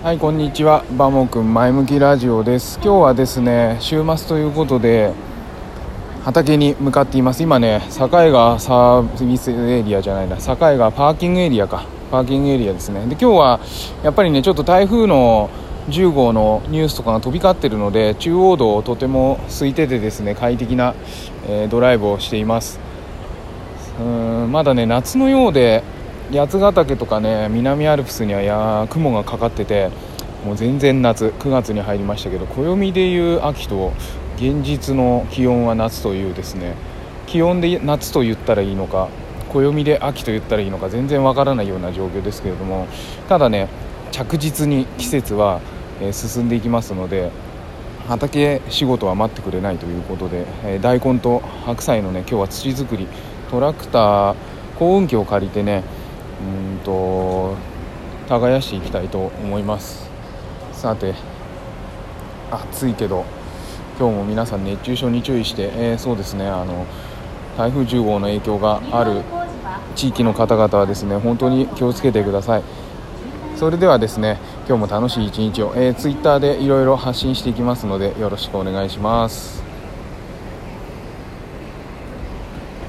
はいこんにちは。バモくん前向きラジオです。今日はですね週末ということで畑に向かっています。今ね境川サービスエリアじゃないな。境川パーキングエリアか。パーキングエリアですね。で今日はやっぱりねちょっと台風の10号のニュースとかが飛び交ってるので中央道をとても空いててですね快適な、えー、ドライブをしています。うんまだね夏のようで八ヶ岳とかね南アルプスにはや雲がかかっててもう全然夏9月に入りましたけど暦でいう秋と現実の気温は夏というですね気温で夏と言ったらいいのか暦で秋と言ったらいいのか全然わからないような状況ですけれどもただね着実に季節は進んでいきますので畑仕事は待ってくれないということで、大根と白菜のね今日は土作りトラクター耕運機を借りてねうんと耕していきたいと思います。さて暑いけど今日も皆さん熱中症に注意して、えー、そうですねあの台風10号の影響がある地域の方々はですね本当に気をつけてください。それではですね今日も楽しい一日を、えー、ツイッターでいろいろ発信していきますのでよろしくお願いします。